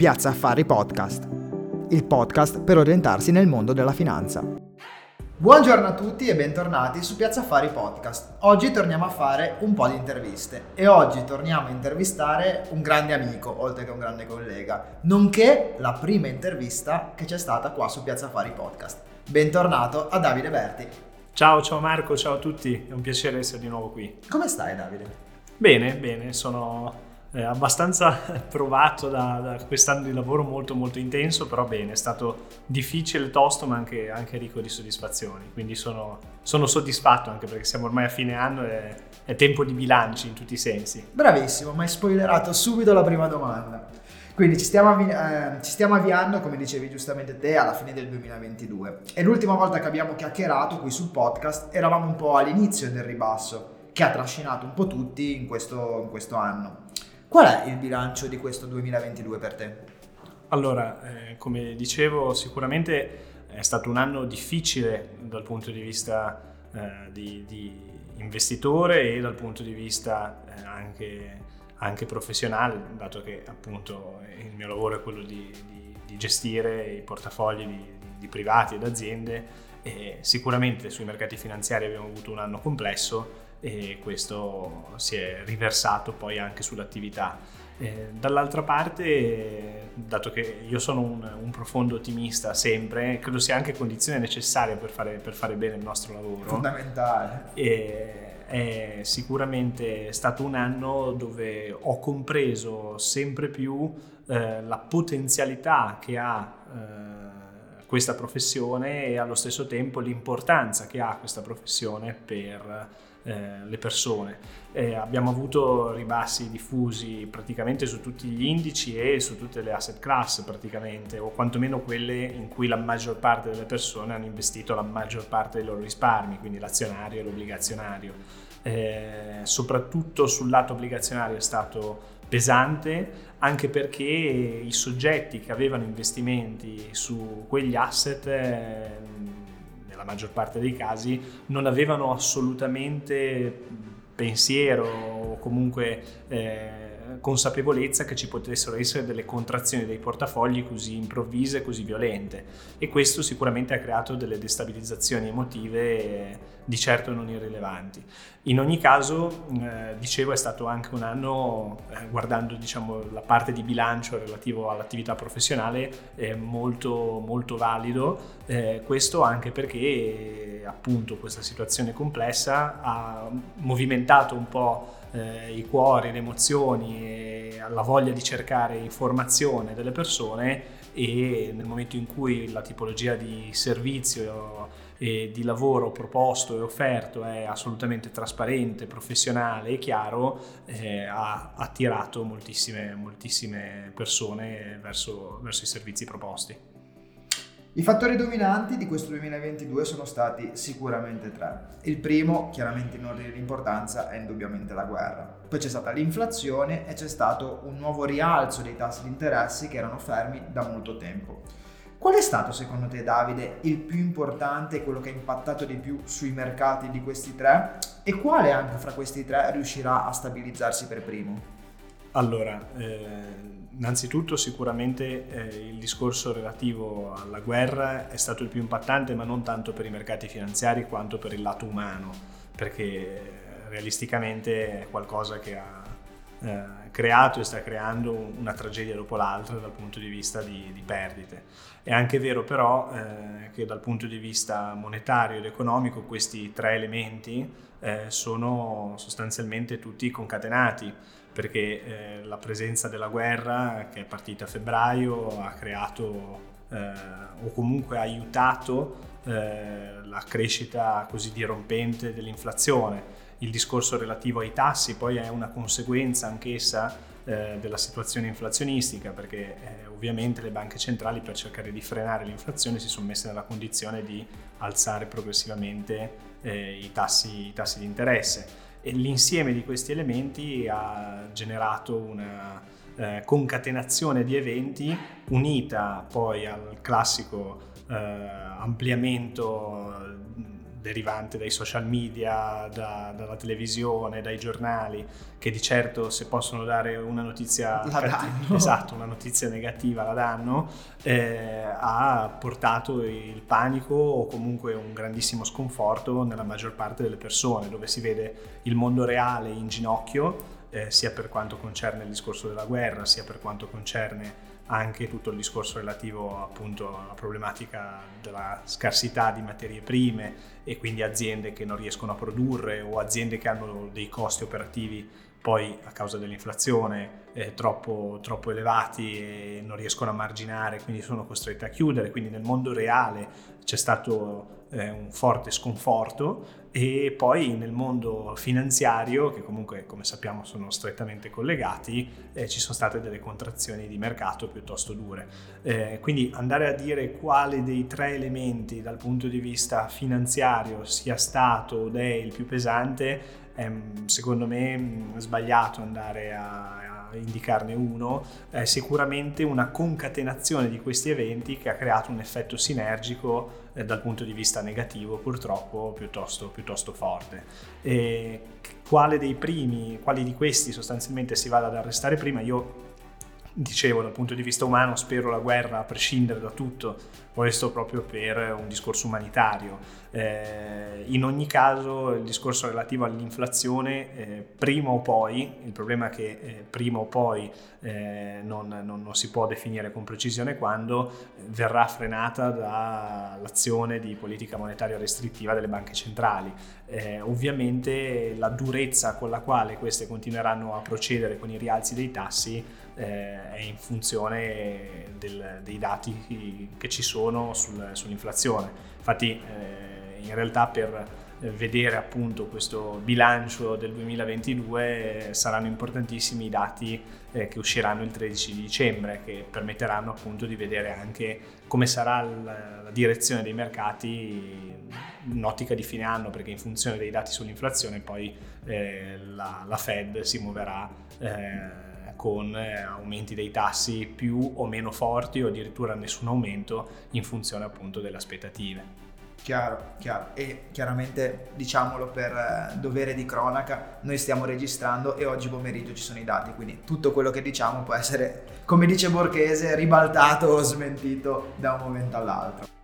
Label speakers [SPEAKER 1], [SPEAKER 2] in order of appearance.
[SPEAKER 1] Piazza Affari Podcast, il podcast per orientarsi nel mondo della finanza. Buongiorno a tutti e bentornati su Piazza Affari Podcast. Oggi torniamo a fare un po' di interviste e oggi torniamo a intervistare un grande amico, oltre che un grande collega, nonché la prima intervista che c'è stata qua su Piazza Affari Podcast. Bentornato a Davide Berti.
[SPEAKER 2] Ciao, ciao Marco, ciao a tutti, è un piacere essere di nuovo qui.
[SPEAKER 1] Come stai Davide?
[SPEAKER 2] Bene, bene, sono eh, abbastanza provato da, da, quest'anno di lavoro molto molto intenso, però bene, è stato difficile, tosto, ma anche, anche ricco di soddisfazioni. Quindi sono, sono, soddisfatto anche perché siamo ormai a fine anno e è tempo di bilanci in tutti i sensi.
[SPEAKER 1] Bravissimo, mi hai spoilerato subito la prima domanda. Quindi ci stiamo, avvi- eh, ci stiamo, avviando, come dicevi giustamente te, alla fine del 2022. E l'ultima volta che abbiamo chiacchierato qui sul podcast eravamo un po' all'inizio del ribasso, che ha trascinato un po' tutti in questo, in questo anno. Qual è il bilancio di questo 2022 per te?
[SPEAKER 2] Allora, eh, come dicevo, sicuramente è stato un anno difficile dal punto di vista eh, di, di, investitore e dal punto di vista eh, anche, anche, professionale, dato che appunto il mio lavoro è quello di, di, di gestire i portafogli di, privati ed aziende e sicuramente sui mercati finanziari abbiamo avuto un anno complesso e questo si è riversato poi anche sull'attività. Eh, dall'altra parte, dato che io sono un, un, profondo ottimista sempre, credo sia anche condizione necessaria per fare, per fare bene il nostro lavoro.
[SPEAKER 1] Fondamentale.
[SPEAKER 2] E, è sicuramente stato un anno dove ho compreso sempre più eh, la potenzialità che ha eh, questa professione e allo stesso tempo l'importanza che ha questa professione per eh, le persone. Eh, abbiamo avuto ribassi diffusi praticamente su tutti gli indici e su tutte le asset class praticamente, o quantomeno quelle in cui la maggior parte delle persone hanno investito la maggior parte dei loro risparmi, quindi l'azionario e l'obbligazionario. Eh, soprattutto sul lato obbligazionario è stato pesante anche perché i soggetti che avevano investimenti su quegli asset eh, nella maggior parte dei casi, non avevano assolutamente pensiero o comunque eh, consapevolezza che ci potessero essere delle contrazioni dei portafogli così improvvise, così violente e questo sicuramente ha creato delle destabilizzazioni emotive di certo non irrilevanti. In ogni caso, eh, dicevo, è stato anche un anno, eh, guardando diciamo, la parte di bilancio relativo all'attività professionale, eh, molto, molto valido, eh, questo anche perché appunto questa situazione complessa ha movimentato un po' eh, i cuori, le emozioni la voglia di cercare informazione delle persone e nel momento in cui la tipologia di servizio e di lavoro proposto e offerto è assolutamente trasparente, professionale e chiaro, eh, ha attirato moltissime, moltissime persone verso, verso i servizi proposti.
[SPEAKER 1] I fattori dominanti di questo 2022 sono stati sicuramente tre. Il primo, chiaramente in ordine di importanza, è indubbiamente la guerra. Poi c'è stata l'inflazione e c'è stato un nuovo rialzo dei tassi di interessi che erano fermi da molto tempo. Qual è stato secondo te Davide il più importante, quello che ha impattato di più sui mercati di questi tre e quale anche fra questi tre riuscirà a stabilizzarsi per primo?
[SPEAKER 2] Allora, eh Innanzitutto sicuramente eh, il discorso relativo alla guerra è stato il più impattante, ma non tanto per i mercati finanziari quanto per il lato umano, perché eh, realisticamente è qualcosa che ha eh, creato e sta creando una tragedia dopo l'altra dal punto di vista di, di perdite. È anche vero però eh, che dal punto di vista monetario ed economico questi tre elementi eh, sono sostanzialmente tutti concatenati perché eh, la presenza della guerra che è partita a febbraio ha creato eh, o comunque ha aiutato eh, la crescita così dirompente dell'inflazione. Il discorso relativo ai tassi poi è una conseguenza anch'essa eh, della situazione inflazionistica perché eh, ovviamente le banche centrali per cercare di frenare l'inflazione si sono messe nella condizione di alzare progressivamente eh, i tassi, i tassi di interesse e l'insieme di questi elementi ha generato una eh, concatenazione di eventi unita poi al classico eh, ampliamento derivante dai social media, da, dalla televisione, dai giornali, che di certo se possono dare una notizia,
[SPEAKER 1] cattiva,
[SPEAKER 2] esatto, una notizia negativa la danno, eh, ha portato il panico o comunque un grandissimo sconforto nella maggior parte delle persone, dove si vede il mondo reale in ginocchio, eh, sia per quanto concerne il discorso della guerra, sia per quanto concerne anche tutto il discorso relativo appunto alla problematica della scarsità di materie prime e quindi aziende che non riescono a produrre o aziende che hanno dei costi operativi poi a causa dell'inflazione eh, troppo, troppo, elevati e non riescono a marginare, quindi sono costrette a chiudere. Quindi nel mondo reale c'è stato eh, un forte sconforto e poi nel mondo finanziario, che comunque come sappiamo sono strettamente collegati, eh, ci sono state delle contrazioni di mercato piuttosto dure. Eh, quindi andare a dire quale dei tre elementi dal punto di vista finanziario sia stato ed è il più pesante è secondo me sbagliato andare a indicarne uno, è sicuramente una concatenazione di questi eventi che ha creato un effetto sinergico eh, dal punto di vista negativo purtroppo piuttosto, piuttosto forte. E quale dei primi, quali di questi sostanzialmente si vada ad arrestare prima, io dicevo dal punto di vista umano spero la guerra a prescindere da tutto questo proprio per un discorso umanitario. Eh, in ogni caso il discorso relativo all'inflazione eh, prima o poi il problema è che eh, prima o poi eh, non, non, non, si può definire con precisione quando verrà frenata dall'azione di politica monetaria restrittiva delle banche centrali. Eh, ovviamente la durezza con la quale queste continueranno a procedere con i rialzi dei tassi eh, è in funzione del, dei dati che ci sono sul, sull'inflazione. Infatti eh, in realtà per vedere appunto questo bilancio del 2022 eh, saranno importantissimi i dati eh, che usciranno il 13 di dicembre che permetteranno appunto di vedere anche come sarà la, la direzione dei mercati in ottica di fine anno perché in funzione dei dati sull'inflazione poi eh, la, la, Fed si muoverà eh, con eh, aumenti dei tassi più o meno forti o addirittura nessun aumento in funzione appunto delle aspettative.
[SPEAKER 1] Chiaro, chiaro. E chiaramente diciamolo per eh, dovere di cronaca, noi stiamo registrando e oggi pomeriggio ci sono i dati, quindi tutto quello che diciamo può essere, come dice Borghese, ribaltato o smentito da un momento all'altro.